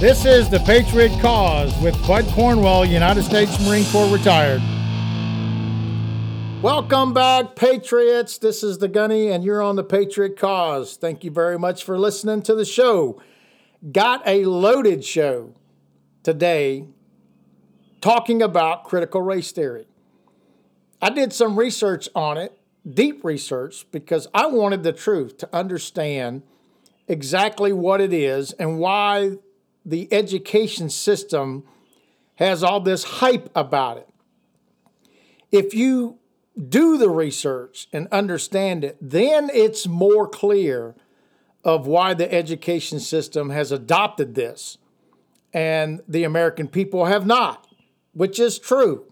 This is the Patriot Cause with Bud Cornwell, United States Marine Corps retired. Welcome back, Patriots. This is the Gunny, and you're on the Patriot Cause. Thank you very much for listening to the show. Got a loaded show today talking about critical race theory. I did some research on it, deep research, because I wanted the truth to understand exactly what it is and why the education system has all this hype about it. If you do the research and understand it, then it's more clear of why the education system has adopted this and the American people have not, which is true.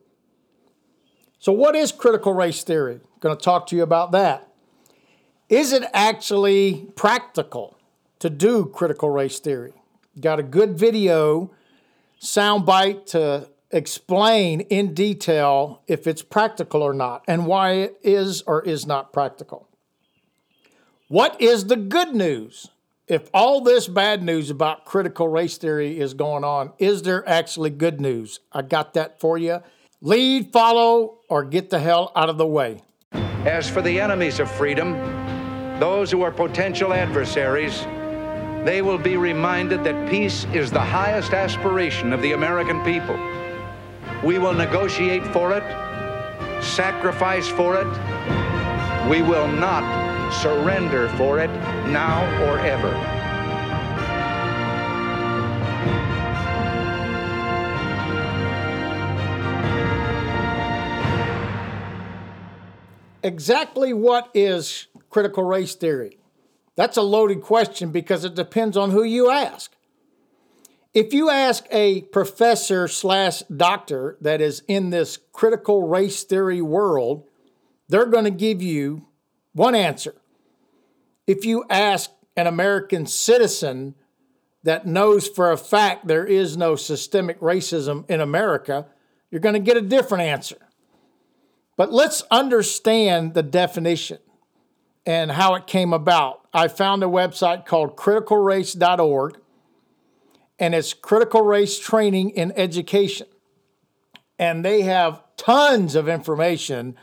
So, what is critical race theory? Going to talk to you about that. Is it actually practical to do critical race theory? Got a good video soundbite to explain in detail if it's practical or not and why it is or is not practical. What is the good news? If all this bad news about critical race theory is going on, is there actually good news? I got that for you. Lead, follow, or get the hell out of the way. As for the enemies of freedom, those who are potential adversaries, they will be reminded that peace is the highest aspiration of the American people. We will negotiate for it, sacrifice for it. We will not surrender for it now or ever. Exactly what is critical race theory? That's a loaded question because it depends on who you ask. If you ask a professor slash doctor that is in this critical race theory world, they're going to give you one answer. If you ask an American citizen that knows for a fact there is no systemic racism in America, you're going to get a different answer. But let's understand the definition and how it came about. I found a website called criticalrace.org, and it's critical race training in education. And they have tons of information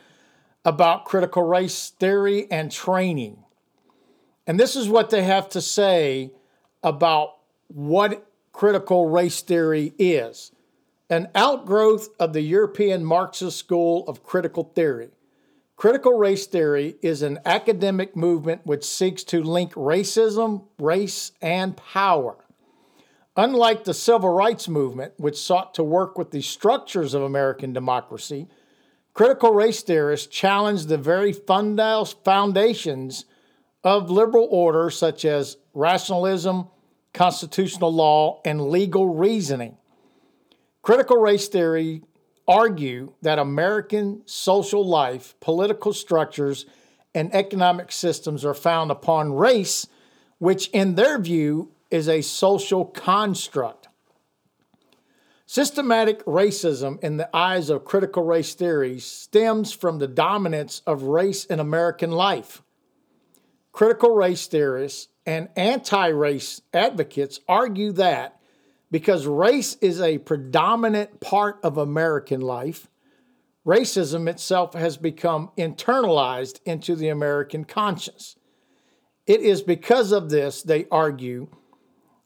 about critical race theory and training. And this is what they have to say about what critical race theory is an outgrowth of the European Marxist school of critical theory. Critical race theory is an academic movement which seeks to link racism, race, and power. Unlike the civil rights movement, which sought to work with the structures of American democracy, critical race theorists challenge the very foundations of liberal order, such as rationalism, constitutional law, and legal reasoning. Critical race theory argue that American social life, political structures, and economic systems are found upon race, which, in their view, is a social construct. Systematic racism, in the eyes of critical race theory, stems from the dominance of race in American life. Critical race theorists and anti race advocates argue that because race is a predominant part of American life, racism itself has become internalized into the American conscience. It is because of this, they argue,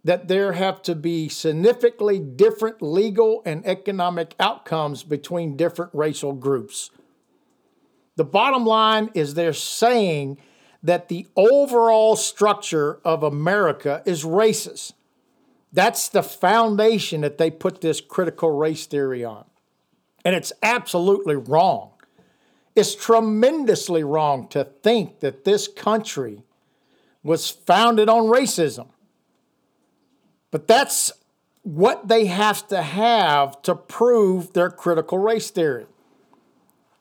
that there have to be significantly different legal and economic outcomes between different racial groups. The bottom line is they're saying that the overall structure of America is racist. That's the foundation that they put this critical race theory on. And it's absolutely wrong. It's tremendously wrong to think that this country was founded on racism. But that's what they have to have to prove their critical race theory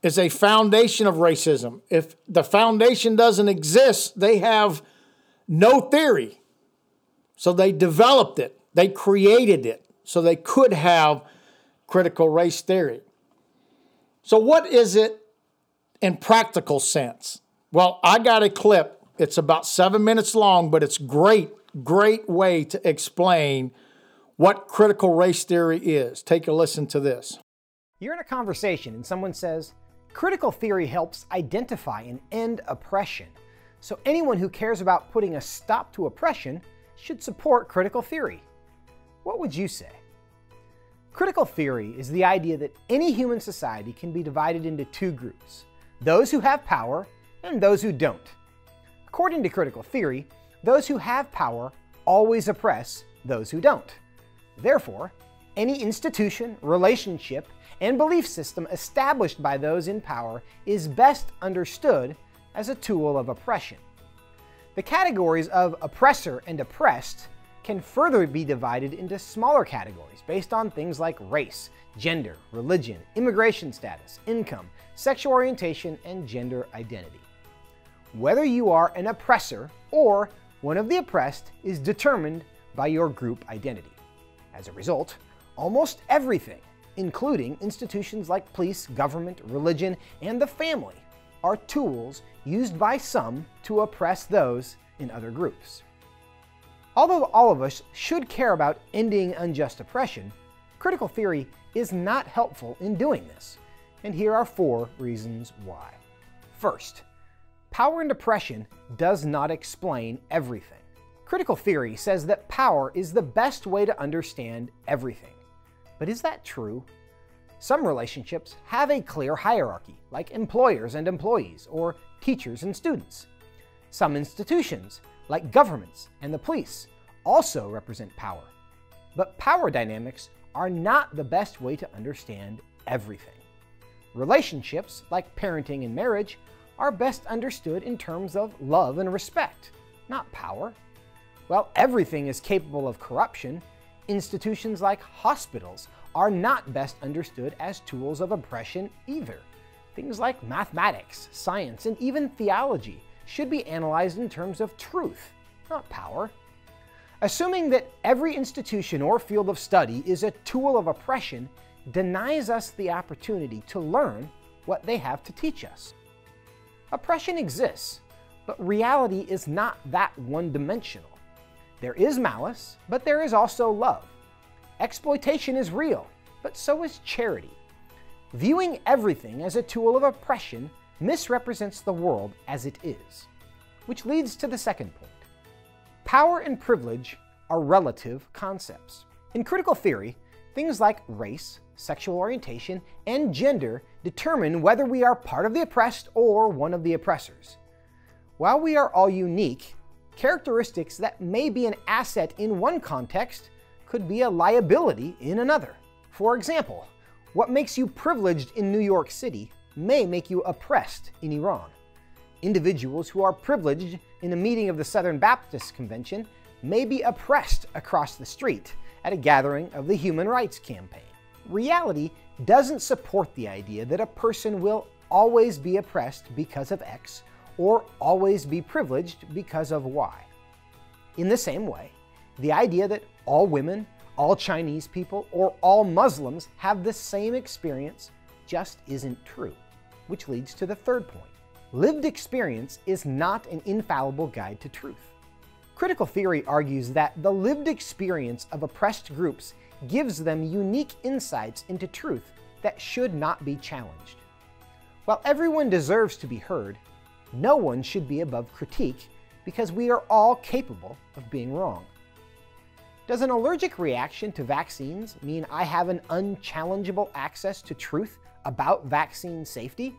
is a foundation of racism. If the foundation doesn't exist, they have no theory. So they developed it, they created it, so they could have critical race theory. So, what is it in practical sense? Well, I got a clip. It's about seven minutes long, but it's great, great way to explain what critical race theory is. Take a listen to this. You're in a conversation and someone says, Critical theory helps identify and end oppression. So anyone who cares about putting a stop to oppression should support critical theory. What would you say? Critical theory is the idea that any human society can be divided into two groups those who have power and those who don't. According to critical theory, those who have power always oppress those who don't. Therefore, any institution, relationship, and belief system established by those in power is best understood as a tool of oppression. The categories of oppressor and oppressed can further be divided into smaller categories based on things like race, gender, religion, immigration status, income, sexual orientation, and gender identity. Whether you are an oppressor or one of the oppressed is determined by your group identity. As a result, almost everything, including institutions like police, government, religion, and the family, are tools used by some to oppress those in other groups. Although all of us should care about ending unjust oppression, critical theory is not helpful in doing this, and here are four reasons why. First, power and oppression does not explain everything. Critical theory says that power is the best way to understand everything. But is that true? Some relationships have a clear hierarchy, like employers and employees, or teachers and students. Some institutions, like governments and the police, also represent power. But power dynamics are not the best way to understand everything. Relationships, like parenting and marriage, are best understood in terms of love and respect, not power. While everything is capable of corruption, institutions like hospitals are not best understood as tools of oppression either. Things like mathematics, science, and even theology should be analyzed in terms of truth, not power. Assuming that every institution or field of study is a tool of oppression denies us the opportunity to learn what they have to teach us. Oppression exists, but reality is not that one dimensional. There is malice, but there is also love. Exploitation is real, but so is charity. Viewing everything as a tool of oppression misrepresents the world as it is. Which leads to the second point. Power and privilege are relative concepts. In critical theory, things like race, sexual orientation, and gender determine whether we are part of the oppressed or one of the oppressors. While we are all unique, characteristics that may be an asset in one context could be a liability in another. For example, what makes you privileged in New York City may make you oppressed in Iran. Individuals who are privileged in a meeting of the Southern Baptist Convention may be oppressed across the street at a gathering of the Human Rights Campaign. Reality doesn't support the idea that a person will always be oppressed because of X or always be privileged because of Y. In the same way, the idea that all women, all Chinese people, or all Muslims have the same experience just isn't true. Which leads to the third point. Lived experience is not an infallible guide to truth. Critical theory argues that the lived experience of oppressed groups gives them unique insights into truth that should not be challenged. While everyone deserves to be heard, no one should be above critique because we are all capable of being wrong. Does an allergic reaction to vaccines mean I have an unchallengeable access to truth about vaccine safety?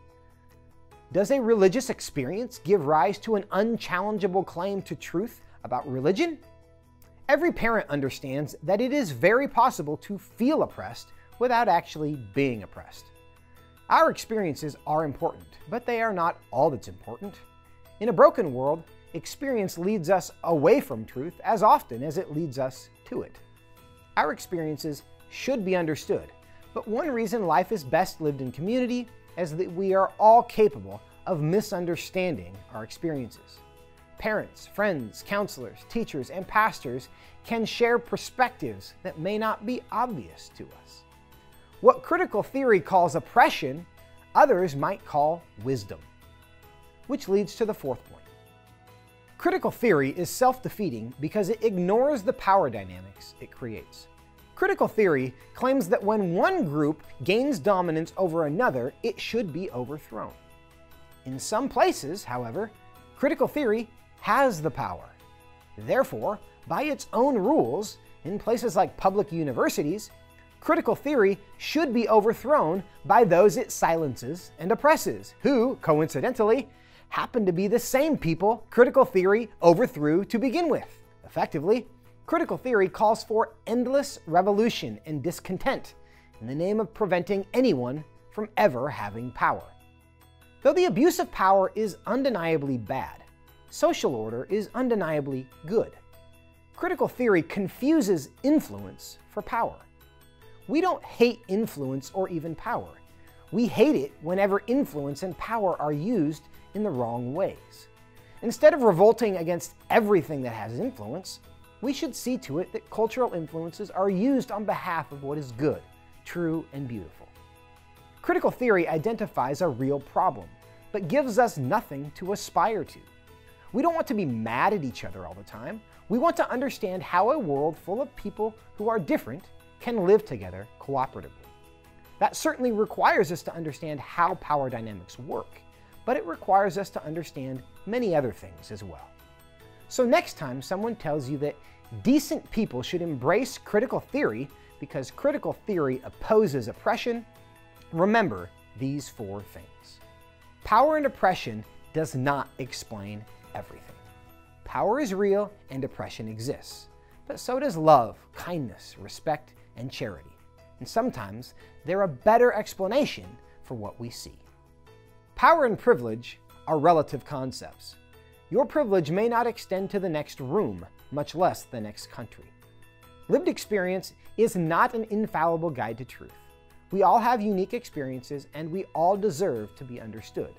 Does a religious experience give rise to an unchallengeable claim to truth about religion? Every parent understands that it is very possible to feel oppressed without actually being oppressed. Our experiences are important, but they are not all that's important. In a broken world, experience leads us away from truth as often as it leads us to it. Our experiences should be understood, but one reason life is best lived in community is that we are all capable of misunderstanding our experiences. Parents, friends, counselors, teachers, and pastors can share perspectives that may not be obvious to us. What critical theory calls oppression, others might call wisdom. which leads to the fourth point. Critical theory is self defeating because it ignores the power dynamics it creates. Critical theory claims that when one group gains dominance over another, it should be overthrown. In some places, however, critical theory has the power. Therefore, by its own rules, in places like public universities, critical theory should be overthrown by those it silences and oppresses, who, coincidentally, happen to be the same people critical theory overthrew to begin with. Effectively, critical theory calls for endless revolution and discontent in the name of preventing anyone from ever having power. Though the abuse of power is undeniably bad, social order is undeniably good. Critical theory confuses influence for power. We don't hate influence or even power. We hate it whenever influence and power are used in the wrong ways. Instead of revolting against everything that has influence, we should see to it that cultural influences are used on behalf of what is good, true, and beautiful. Critical theory identifies a real problem, but gives us nothing to aspire to. We don't want to be mad at each other all the time. We want to understand how a world full of people who are different can live together cooperatively. That certainly requires us to understand how power dynamics work, but it requires us to understand many other things as well. So, next time someone tells you that decent people should embrace critical theory because critical theory opposes oppression, remember these four things. Power and oppression does not explain everything. Power is real and oppression exists, but so does love, kindness, respect, and charity. And sometimes they're a better explanation for what we see. Power and privilege are relative concepts. Your privilege may not extend to the next room, much less the next country. Lived experience is not an infallible guide to truth. We all have unique experiences and we all deserve to be understood.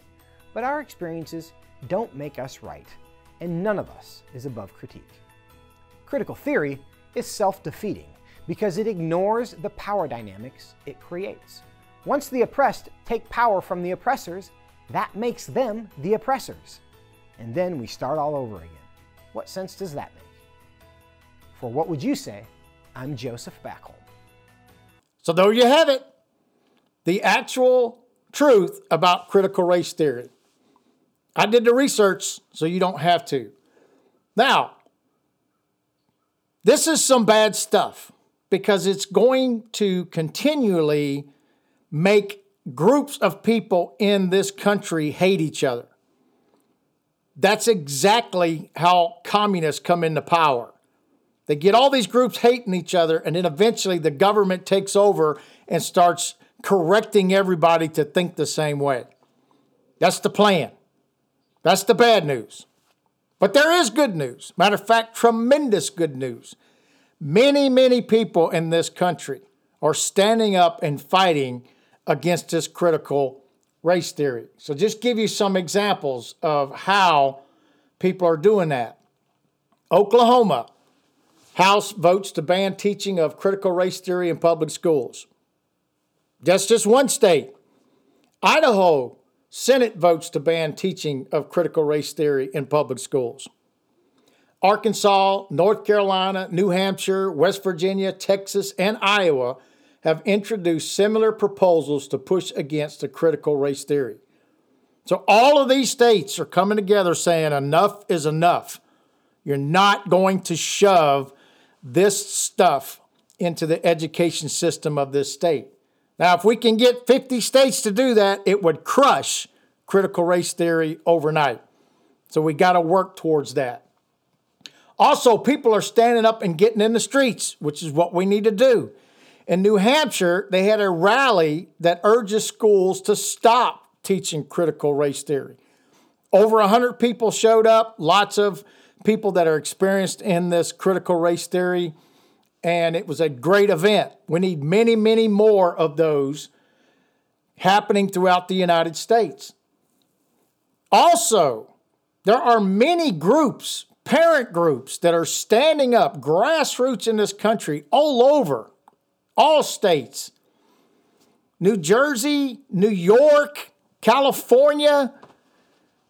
But our experiences don't make us right, and none of us is above critique. Critical theory is self defeating because it ignores the power dynamics it creates. Once the oppressed take power from the oppressors, that makes them the oppressors and then we start all over again. What sense does that make? For what would you say? I'm Joseph Backholm. So there you have it. The actual truth about critical race theory. I did the research, so you don't have to. Now, this is some bad stuff because it's going to continually make groups of people in this country hate each other. That's exactly how communists come into power. They get all these groups hating each other, and then eventually the government takes over and starts correcting everybody to think the same way. That's the plan. That's the bad news. But there is good news. Matter of fact, tremendous good news. Many, many people in this country are standing up and fighting against this critical race theory. So, just give you some examples of how people are doing that. Oklahoma, House votes to ban teaching of critical race theory in public schools. That's just one state. Idaho, Senate votes to ban teaching of critical race theory in public schools. Arkansas, North Carolina, New Hampshire, West Virginia, Texas, and Iowa have introduced similar proposals to push against the critical race theory. So all of these states are coming together saying enough is enough. You're not going to shove this stuff into the education system of this state. Now, if we can get 50 states to do that, it would crush critical race theory overnight. So we got to work towards that. Also, people are standing up and getting in the streets, which is what we need to do. In New Hampshire, they had a rally that urges schools to stop teaching critical race theory. Over 100 people showed up, lots of people that are experienced in this critical race theory, and it was a great event. We need many, many more of those happening throughout the United States. Also, there are many groups, parent groups, that are standing up, grassroots in this country, all over all states. New Jersey, New York, California,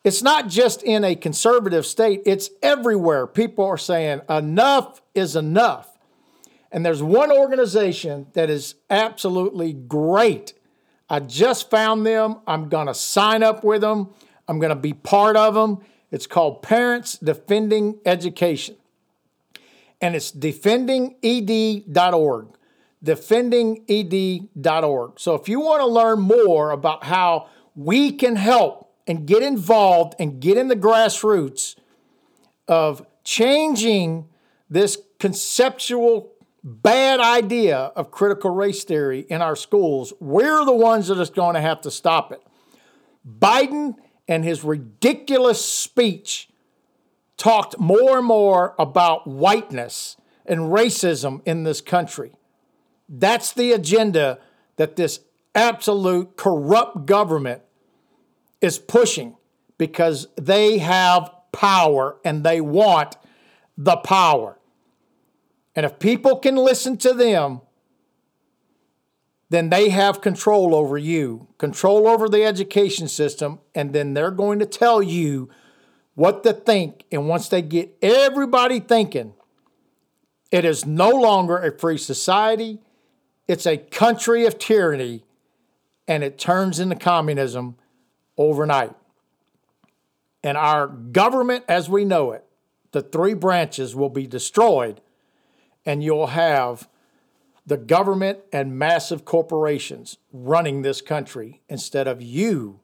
It's not just in a conservative state, it's everywhere. People are saying enough is enough. And there's one organization that is absolutely great. I just found them. I'm going to sign up with them. I'm going to be part of them. It's called Parents Defending Education. And it's defendinged.org. Defendinged.org. So if you want to learn more about how we can help and get involved and get in the grassroots of changing this conceptual bad idea of critical race theory in our schools, we're the ones that are going to have to stop it. Biden and his ridiculous speech talked more and more about whiteness and racism in this country. That's the agenda that this absolute corrupt government is pushing because they have power and they want the power. And if people can listen to them, then they have control over you, control over the education system, and then they're going to tell you what to think. And once they get everybody thinking, it is no longer a free society, it's a country of tyranny, and it turns into communism overnight. And our government as we know it, the three branches, will be destroyed and you'll have the government and massive corporations running this country instead of you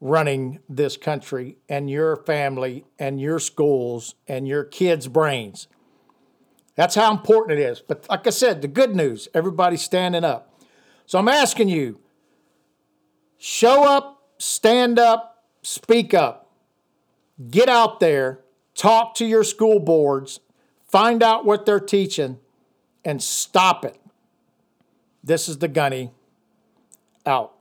running this country and your family and your schools and your kids' brains. That's how important it is. But like I said, the good news everybody's standing up. So I'm asking you show up, stand up, speak up, get out there, talk to your school boards, find out what they're teaching, and stop it. This is the gunny out.